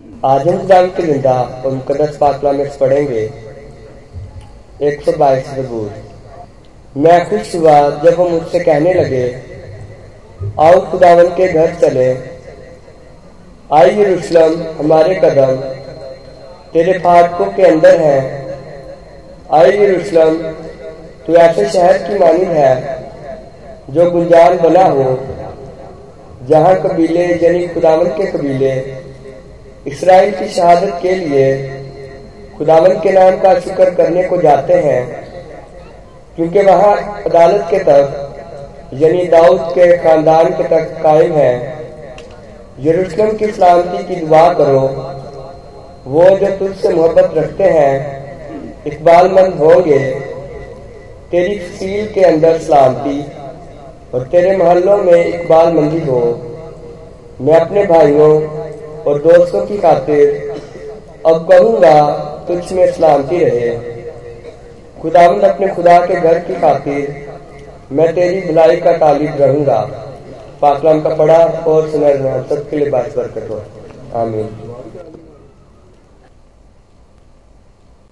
आज हम की निंदा और मुकदस पाकला में पढ़ेंगे। एक सौ बाईस सबूत। मैं खुश हुआ जब वो मुझसे कहने लगे, आओ खुदावन के घर चले। आई यरूशलेम, हमारे कदम तेरे फाटकों के अंदर है। आई यरूशलेम, तू ऐसे शहर की मानी है जो गुंजान बना हो, जहाँ कबीले, यानी खुदावन के कबीले इसराइल की शहादत के लिए खुदावन के नाम का शुक्र करने को जाते हैं, क्योंकि वहाँ अदालत के तक यानी दाऊद के खानदान के तक कायम है। यरूशलेम की सलामती की दुआ करो, वो जो तुझसे मोहब्बत रखते हैं इकबाल इकबालमंद होंगे। तेरी फसील के अंदर सलामती और तेरे मोहल्लों में इकबाल मंदी हो। मैं अपने भाइयों और दोस्तों की खातिर अब कहूँगा तुझ में सलामती रहे खुदावंद अपने खुदा के घर की खातिर मैं तेरी भलाई का तालिब रहूँगा पाकलाम का पड़ा और सुना सबके लिए बात बरकत हो। आमीन।